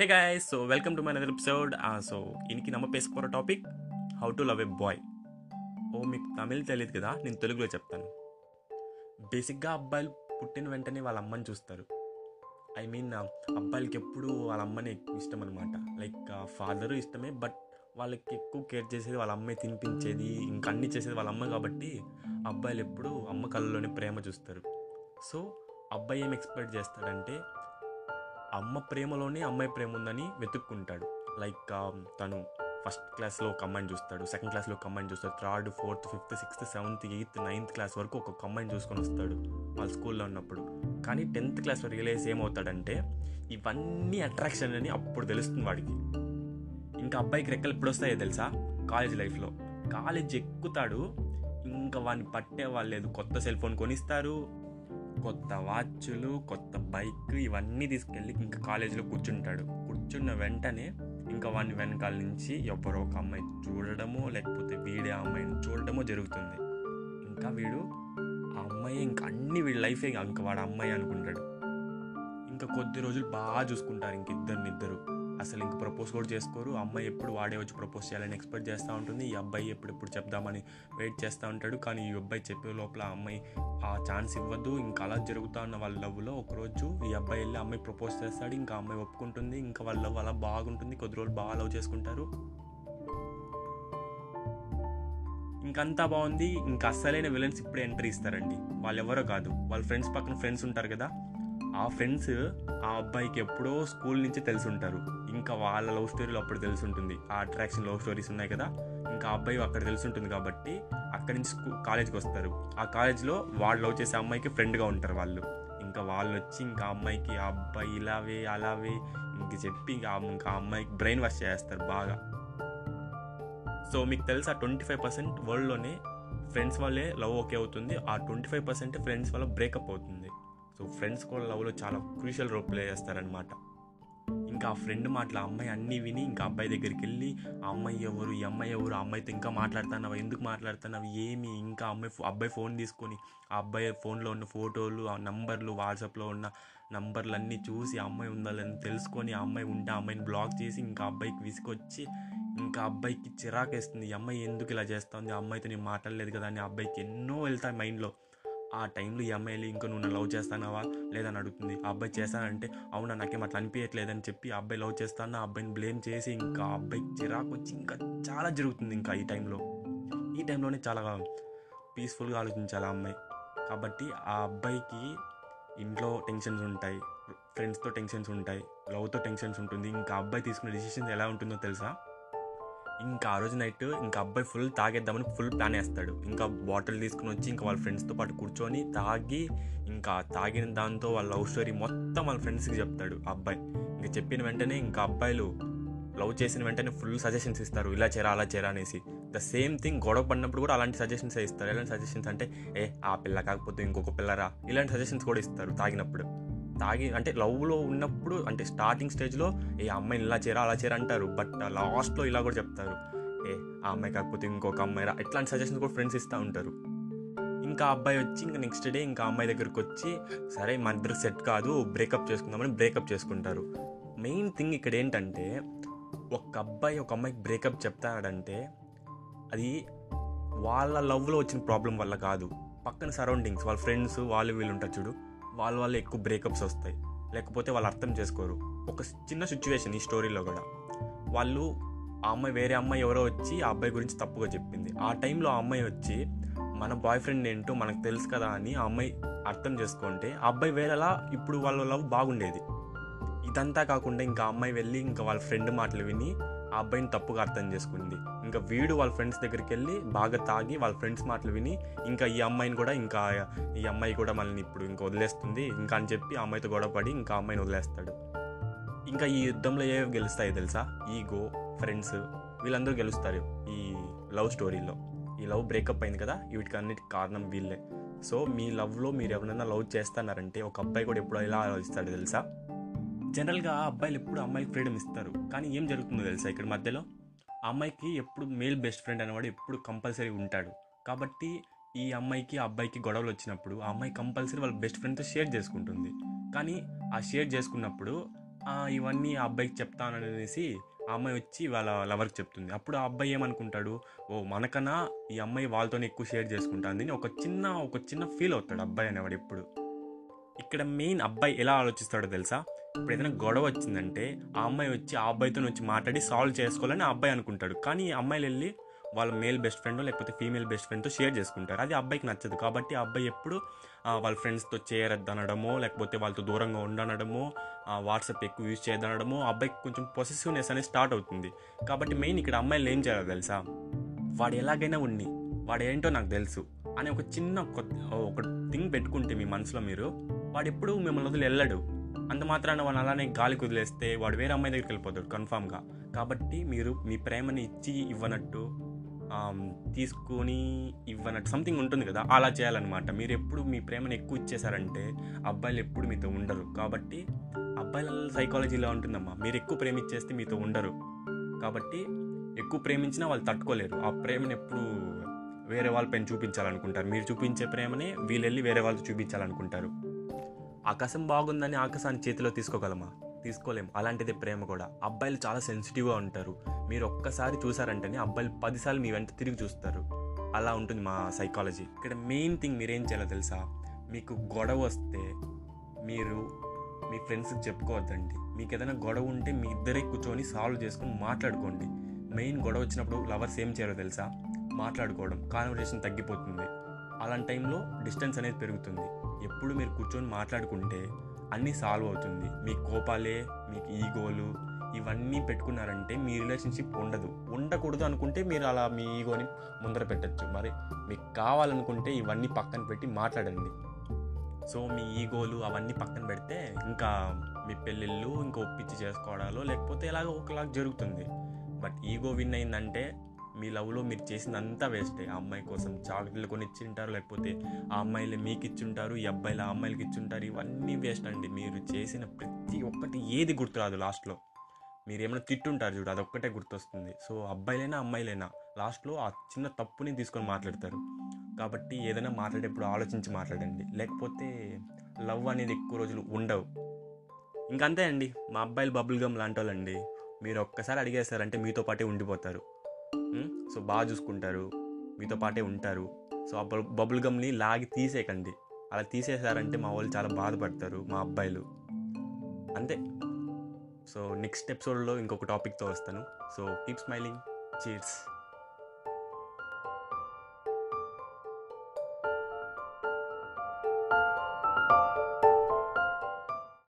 Hey guys so welcome to my another episode so இன்றைக்கி నమ్మ face topic how to love a boy ఓ మీకు తమిళ్ తెలియదు కదా నేను తెలుగులో చెప్తాను. బేసిక్గా అబ్బాయిలు పుట్టిన వెంటనే వాళ్ళ అమ్మని చూస్తారు. ఐ మీన్ అబ్బాయిలకి ఎప్పుడు వాళ్ళ అమ్మనే ఇష్టం అనమాట లైక్ ఫాదరు ఇష్టమే బట్ వాళ్ళకి ఎక్కువ కేర్ చేసేది వాళ్ళ అమ్మే తినిపించేది ఇంకా అన్ని చేసేది వాళ్ళ అమ్మ కాబట్టి అబ్బాయిలు ఎప్పుడు అమ్మ కళ్ళలోనే ప్రేమ చూస్తారు. సో అబ్బాయి ఏం ఎక్స్పెక్ట్ చేస్తాడంటే అమ్మ ప్రేమలోనే అమ్మాయి ప్రేమ ఉందని వెతుక్కుంటాడు. లైక్ um, తను ఫస్ట్ క్లాస్లో ఒక అమ్మాయిని చూస్తాడు సెకండ్ క్లాస్లో ఒక అమ్మాయిని చూస్తాడు third fourth fifth sixth seventh eighth ninth class వరకు ఒక అమ్మాయిని చూసుకొని వస్తాడు వాళ్ళ స్కూల్లో ఉన్నప్పుడు. కానీ టెన్త్ క్లాస్లో రియలైజ్ ఏమవుతాడంటే ఇవన్నీ అట్రాక్షన్ అని అప్పుడు తెలుస్తుంది వాడికి. ఇంకా అబ్బాయికి రెక్కలు ఎప్పుడు వస్తాయో తెలుసా? కాలేజ్ లైఫ్లో కాలేజ్ ఎక్కుతాడు ఇంకా వాడిని పట్టే వాళ్ళు లేదు. కొత్త సెల్ ఫోన్ కొనిస్తారు కొత్త వాచ్లు కొత్త బైక్ ఇవన్నీ తీసుకెళ్ళి ఇంకా కాలేజీలో కూర్చుంటాడు. కూర్చున్న వెంటనే ఇంకా వాడిని వెనకాల నుంచి ఎవరో ఒక అమ్మాయి చూడడమో లేకపోతే వీడే అమ్మాయిని చూడడమో జరుగుతుంది. ఇంకా వీడు ఆ అమ్మాయి ఇంకా అన్ని వీడి లైఫే ఇంకా వాడు అమ్మాయి అనుకుంటాడు. ఇంకా కొద్ది రోజులు బాగా చూసుకుంటారు ఇంక ఇద్దరిని ఇద్దరు. అసలు ఇంక ప్రపోజ్ కూడా చేసుకోరు. అమ్మాయి ఎప్పుడు వాడే వచ్చి ప్రపోజ్ చేయాలని ఎక్స్పెక్ట్ చేస్తూ ఉంటుంది. ఈ అబ్బాయి ఎప్పుడెప్పుడు చెప్దామని వెయిట్ చేస్తూ ఉంటాడు. కానీ ఈ అబ్బాయి చెప్పే లోపల అమ్మాయి ఆ ఛాన్స్ ఇవ్వద్దు ఇంకా అలా జరుగుతూ ఉన్న వాళ్ళ లవ్లో ఒకరోజు ఈ అబ్బాయి వెళ్ళి అమ్మాయి ప్రపోజ్ చేస్తాడు. ఇంకా అమ్మాయి ఒప్పుకుంటుంది. ఇంకా వాళ్ళ లవ్ అలా బాగుంటుంది. కొద్ది రోజులు బాగా లవ్ చేసుకుంటారు. ఇంకంతా బాగుంది. ఇంకా అస్సలైన విలన్స్ ఇప్పుడే ఎంట్రీ ఇస్తారండి. వాళ్ళు ఎవరో కాదు. వాళ్ళ ఫ్రెండ్స్ పక్కన ఫ్రెండ్స్ ఉంటారు కదా. ఆ ఫ్రెండ్స్ ఆ అబ్బాయికి ఎప్పుడో స్కూల్ నుంచి తెలిసి ఉంటారు ఇంకా వాళ్ళ లవ్ స్టోరీలో అప్పుడు తెలిసి ఉంటుంది ఆ అట్రాక్షన్ లవ్ స్టోరీస్ ఉన్నాయి కదా. ఇంకా అబ్బాయి అక్కడ తెలిసి ఉంటుంది కాబట్టి అక్కడి నుంచి స్కూ కాలేజ్కి వస్తారు. ఆ కాలేజ్లో వాళ్ళు లవ్ చేసే అమ్మాయికి ఫ్రెండ్గా ఉంటారు వాళ్ళు. ఇంకా వాళ్ళు వచ్చి ఇంకా అమ్మాయికి ఆ అబ్బాయి ఇలావే అలావే ఇంక చెప్పి ఇంకా ఇంకా అమ్మాయికి బ్రెయిన్ వాష్ చేస్తారు బాగా. సో మీకు తెలుసా ట్వంటీ ఫైవ్ పర్సెంట్ వరల్డ్లోనే ఫ్రెండ్స్ వల్లే లవ్ ఓకే అవుతుంది. ఆ ట్వంటీ ఫైవ్ పర్సెంట్ ఫ్రెండ్స్ వల్ల బ్రేకప్ అవుతుంది. సో ఫ్రెండ్స్ కూడా లవ్లో చాలా క్రూషియల్ రోల్ ప్లే చేస్తారనమాట ఇంకా ఆ ఫ్రెండ్ మాటలు ఆ అమ్మాయి అన్నీ విని ఇంకా అబ్బాయి దగ్గరికి వెళ్ళి ఆ అమ్మాయి ఎవరు? ఈ అమ్మాయి ఎవరు? ఆ అమ్మాయితో ఇంకా మాట్లాడుతున్నావు? ఎందుకు మాట్లాడుతున్నావు? ఏమి? ఇంకా అమ్మాయి ఫో- అబ్బాయి ఫోన్ తీసుకొని ఆ అబ్బాయి ఫోన్లో ఉన్న ఫోటోలు ఆ నంబర్లు వాట్సాప్లో ఉన్న నంబర్లు అన్నీ చూసి ఆ అమ్మాయి ఉండాలని తెలుసుకొని ఆ అమ్మాయి ఉంటే ఆ అమ్మాయిని బ్లాక్ చేసి ఇంకా అబ్బాయికి విసుకొచ్చి ఇంకా అబ్బాయికి చిరాకేస్తుంది. ఈ అమ్మాయి ఎందుకు ఇలా చేస్తుంది ఆ అమ్మాయితో నేను మాట్లాడలేదు కదా అని అబ్బాయికి ఎన్నో వెళ్తాయి మైండ్లో ఆ టైంలో ఈ అమ్మాయిలు ఇంకా నువ్వు నన్ను లవ్ చేస్తానావా లేదని అడుగుతుంది. ఆ అబ్బాయి చేస్తానంటే అవునా నాకేం అట్లా అనిపించట్లేదని చెప్పి ఆ అబ్బాయి లవ్ చేస్తాను? ఆ అబ్బాయిని బ్లేమ్ చేసి ఇంకా ఆ అబ్బాయికి చిరాకు వచ్చి ఇంకా చాలా జరుగుతుంది ఇంకా ఈ టైంలో. ఈ టైంలోనే చాలా పీస్ఫుల్గా ఆలోచించాలి ఆ అమ్మాయి. కాబట్టి ఆ అబ్బాయికి ఇంట్లో టెన్షన్స్ ఉంటాయి ఫ్రెండ్స్తో టెన్షన్స్ ఉంటాయి లవ్తో టెన్షన్స్ ఉంటుంది. ఇంకా అబ్బాయి తీసుకునే డిసిషన్స్ ఎలా ఉంటుందో తెలుసా? ఇంకా ఆ రోజు నైట్ ఇంకా అబ్బాయి ఫుల్ తాగేద్దామని ఫుల్ ప్లాన్ వేస్తాడు. ఇంకా బాటిల్ తీసుకుని వచ్చి ఇంకా వాళ్ళ ఫ్రెండ్స్తో పాటు కూర్చొని తాగి ఇంకా తాగిన దాంతో వాళ్ళ లవ్ స్టోరీ మొత్తం వాళ్ళ ఫ్రెండ్స్కి చెప్తాడు ఆ అబ్బాయి. ఇంకా చెప్పిన వెంటనే ఇంకా అబ్బాయిలు లవ్ చేసిన వెంటనే ఫుల్ సజెషన్స్ ఇస్తారు. ఇలా చేరా అలా చేరా అనేసి. ద సేమ్ థింగ్ గొడవ పడినప్పుడు కూడా అలాంటి సజెషన్స్ ఇస్తారు. ఎలాంటి సజెషన్స్ అంటే ఏ ఆ పిల్ల కాకపోతే ఇంకొక పిల్లరా? ఇలాంటి సజెషన్స్ కూడా ఇస్తారు తాగినప్పుడు. తాగి అంటే లవ్లో ఉన్నప్పుడు అంటే స్టార్టింగ్ స్టేజ్లో ఏ అమ్మాయిని ఇలా చేరా అలా చేరా అంటారు. బట్ లాస్ట్లో ఇలా కూడా చెప్తారు. ఏ ఆ అమ్మాయి కాకపోతే ఇంకొక అమ్మాయి రా ఇట్లాంటి సజెషన్స్ కూడా ఫ్రెండ్స్ ఇస్తూ ఉంటారు. ఇంకా అబ్బాయి వచ్చి ఇంకా నెక్స్ట్ డే ఇంకా అమ్మాయి దగ్గరికి వచ్చి సరే మన ఇద్దరు సెట్ కాదు బ్రేకప్ చేసుకుందామని బ్రేకప్ చేసుకుంటారు. మెయిన్ థింగ్ ఇక్కడ ఏంటంటే ఒక అబ్బాయి ఒక అమ్మాయికి బ్రేకప్ చెప్తాడంటే అది వాళ్ళ లవ్లో వచ్చిన ప్రాబ్లం వల్ల కాదు. పక్కన సరౌండింగ్స్ వాళ్ళ ఫ్రెండ్స్ వాళ్ళు వీళ్ళు ఉంటారు చూడు. వాళ్ళ వల్ల ఎక్కువ బ్రేకప్స్ వస్తాయి. లేకపోతే వాళ్ళు అర్థం చేసుకోరు. ఒక చిన్న సిచ్యువేషన్ ఈ స్టోరీలో కూడా. వాళ్ళు ఆ అమ్మాయి వేరే అమ్మాయి ఎవరో వచ్చి ఆ అబ్బాయి గురించి తప్పుగా చెప్పింది. ఆ టైంలో ఆ అమ్మాయి వచ్చి మన బాయ్ ఫ్రెండ్ ఏంటో మనకు తెలుసు కదా అని ఆ అమ్మాయి అర్థం చేసుకుంటే ఆ అబ్బాయి వేరేలా ఇప్పుడు వాళ్ళ లవ్ బాగుండేది. ఇదంతా కాకుండా ఇంకా అమ్మాయి వెళ్ళి ఇంకా వాళ్ళ ఫ్రెండ్ మాటలు విని ఆ అబ్బాయిని తప్పుగా అర్థం చేసుకుంది. ఇంకా వీడు వాళ్ళ ఫ్రెండ్స్ దగ్గరికి వెళ్ళి బాగా తాగి వాళ్ళ ఫ్రెండ్స్ మాటలు విని ఇంకా ఈ అమ్మాయిని కూడా ఇంకా ఈ అమ్మాయి కూడా మనల్ని ఇప్పుడు ఇంకా వదిలేస్తుంది. ఇంకా అని చెప్పి ఆ అమ్మాయితో గొడవపడి ఇంకా అమ్మాయిని వదిలేస్తాడు. ఇంకా ఈ యుద్ధంలో ఏ గెలుస్తాయో తెలుసా? ఈగో ఫ్రెండ్స్ వీళ్ళందరూ గెలుస్తారు ఈ లవ్ స్టోరీలో. ఈ లవ్ బ్రేకప్ అయింది కదా వీటికి అన్నిటికి కారణం వీళ్ళే. సో మీ లవ్లో మీరు ఎవరైనా లవ్ చేస్తున్నారంటే ఒక అబ్బాయి కూడా ఎప్పుడు ఇలా ఆలోచిస్తాడు తెలుసా? జనరల్గా అబ్బాయిలు ఎప్పుడు అమ్మాయికి ఫ్రీడమ్ ఇస్తారు. కానీ ఏం జరుగుతుందో తెలుసా ఇక్కడ మధ్యలో? అమ్మాయికి ఎప్పుడు మేల్ బెస్ట్ ఫ్రెండ్ అనేవాడు ఎప్పుడు కంపల్సరీ ఉంటాడు. కాబట్టి ఈ అమ్మాయికి ఆ అబ్బాయికి గొడవలు వచ్చినప్పుడు ఆ అమ్మాయి కంపల్సరీ వాళ్ళ బెస్ట్ ఫ్రెండ్తో షేర్ చేసుకుంటుంది. కానీ ఆ షేర్ చేసుకున్నప్పుడు ఇవన్నీ ఆ అబ్బాయికి చెప్తాననేసి ఆ అమ్మాయి వచ్చి వాళ్ళ లవర్కి చెప్తుంది. అప్పుడు ఆ అబ్బాయి ఏమనుకుంటాడు? ఓ మనకన్నా ఈ అమ్మాయి వాళ్ళతోనే ఎక్కువ షేర్ చేసుకుంటుంది ఒక చిన్న ఒక చిన్న ఫీల్ అవుతాడు అబ్బాయి అనేవాడు ఎప్పుడు. ఇక్కడ మెయిన్ అబ్బాయి ఎలా ఆలోచిస్తాడో తెలుసా? ఇప్పుడు ఏదైనా గొడవ వచ్చిందంటే ఆ అమ్మాయి వచ్చి ఆ అబ్బాయితో వచ్చి మాట్లాడి సాల్వ్ చేసుకోవాలని ఆ అబ్బాయి అనుకుంటాడు. కానీ ఈ అమ్మాయిలు వెళ్ళి వాళ్ళ మేల్ బెస్ట్ ఫ్రెండ్ లేకపోతే ఫీమేల్ బెస్ట్ ఫ్రెండ్తో షేర్ చేసుకుంటారు. అది అబ్బాయికి నచ్చదు. కాబట్టి ఆ అబ్బాయి ఎప్పుడు వాళ్ళ ఫ్రెండ్స్తో చేరద్దనడమో అనడమో లేకపోతే వాళ్ళతో దూరంగా ఉండనడమో వాట్సాప్ ఎక్కువ యూజ్ చేయదనడమో అబ్బాయికి కొంచెం పొసెసివ్నెస్ అనేది స్టార్ట్ అవుతుంది. కాబట్టి మెయిన్ ఇక్కడ అమ్మాయిలు ఏం చేయాలో తెలుసా? వాడు ఎలాగైనా ఉండి వాడు ఏంటో నాకు తెలుసు అనే ఒక చిన్న కొత్త ఒక థింగ్ పెట్టుకుంటే మీ మనసులో మీరు వాడు ఎప్పుడు మిమ్మల్ని వదిలి వెళ్ళడు. అంత మాత్రాన వాడు అలానే గాలి కుదిలేస్తే వాడు వేరే అమ్మాయి దగ్గరికి వెళ్ళిపోతాడు కన్ఫామ్గా కాబట్టి మీరు మీ ప్రేమని ఇచ్చి ఇవ్వనట్టు తీసుకొని ఇవ్వనట్టు సంథింగ్ ఉంటుంది కదా అలా చేయాలన్నమాట. మీరు ఎప్పుడు మీ ప్రేమను ఎక్కువ ఇచ్చేసారంటే అబ్బాయిలు ఎప్పుడు మీతో ఉండరు. కాబట్టి అబ్బాయిల సైకాలజీలో ఉంటుందమ్మా. మీరు ఎక్కువ ప్రేమిచ్చేస్తే మీతో ఉండరు. కాబట్టి ఎక్కువ ప్రేమించినా వాళ్ళు తట్టుకోలేరు. ఆ ప్రేమను ఎప్పుడు వేరే వాళ్ళపైన చూపించాలనుకుంటారు. మీరు చూపించే ప్రేమనే వీళ్ళు వెళ్ళి వేరే వాళ్ళతో చూపించాలనుకుంటారు. ఆకాశం బాగుందని ఆకాశాన్ని చేతిలో తీసుకోగలమా? తీసుకోలేం. అలాంటిదే ప్రేమ కూడా. అబ్బాయిలు చాలా సెన్సిటివ్గా ఉంటారు. మీరు ఒక్కసారి చూసారంటేనే అబ్బాయిలు పదిసార్లు మీ వెంట తిరిగి చూస్తారు. అలా ఉంటుంది మా సైకాలజీ. ఇక్కడ మెయిన్ థింగ్ మీరేం చేయాలో తెలుసా? మీకు గొడవ వస్తే మీరు మీ ఫ్రెండ్స్కి చెప్పుకోవద్దండి. మీకు ఏదైనా గొడవ ఉంటే మీ ఇద్దరే కూర్చొని సాల్వ్ చేసుకొని మాట్లాడుకోండి. మెయిన్ గొడవ వచ్చినప్పుడు లవర్స్ ఏం చేయాలో తెలుసా? మాట్లాడుకోవడం. కాన్వర్జేషన్ తగ్గిపోతుంది. అలాంటి టైంలో డిస్టెన్స్ అనేది పెరుగుతుంది. ఎప్పుడు మీరు కూర్చొని మాట్లాడుకుంటే అన్నీ సాల్వ్ అవుతుంది. మీ కోపాలే మీకు ఈగోలు ఇవన్నీ పెట్టుకున్నారంటే మీ రిలేషన్షిప్ ఉండదు. ఉండకూడదు అనుకుంటే మీరు అలా మీ ఈగోని ముందర పెట్టచ్చు. మరి మీకు కావాలనుకుంటే ఇవన్నీ పక్కన పెట్టి మాట్లాడండి. సో మీ ఈగోలు అవన్నీ పక్కన పెడితే ఇంకా మీ పెళ్ళిళ్ళు ఇంకా ఒప్పించి చేసుకోవడాలో లేకపోతే ఇలాగ ఒకలాగా జరుగుతుంది. బట్ ఈగో విన్ అయిందంటే మీ లవ్లో మీరు చేసిందంతా వేస్టే. ఆ అమ్మాయి కోసం చాక్లెట్లు కొని ఇచ్చింటారు లేకపోతే ఆ అమ్మాయిలు మీకు ఇచ్చుంటారు ఈ అబ్బాయిలు ఆ అమ్మాయిలకి ఇచ్చుంటారు ఇవన్నీ వేస్ట్ అండి మీరు చేసిన ప్రతి ఒక్కటి ఏది గుర్తురాదు లాస్ట్లో. మీరు ఏమైనా తిట్టుంటారు చూడు అదొక్కటే గుర్తొస్తుంది. సో అబ్బాయిలైనా అమ్మాయిలైనా లాస్ట్లో ఆ చిన్న తప్పుని తీసుకొని మాట్లాడతారు. కాబట్టి ఏదైనా మాట్లాడేప్పుడు ఆలోచించి మాట్లాడండి. లేకపోతే లవ్ అనేది ఎక్కువ రోజులు ఉండవు. ఇంకంతే అండి. మా అబ్బాయిలు బబుల్ గమ్ లాంటి వాళ్ళండి మీరు ఒక్కసారి అడిగేస్తారంటే మీతో పాటే ఉండిపోతారు. సో బాగా చూసుకుంటారు మీతో పాటే ఉంటారు. సో ఆ బబుల్ బబుల్ గమ్ని లాగి తీసేయకండి. అలా తీసేశారంటే మా వాళ్ళు చాలా బాధపడతారు మా అబ్బాయిలు. అంతే. సో నెక్స్ట్ ఎపిసోడ్లో ఇంకొక టాపిక్తో వస్తాను. So keep smiling. చీర్స్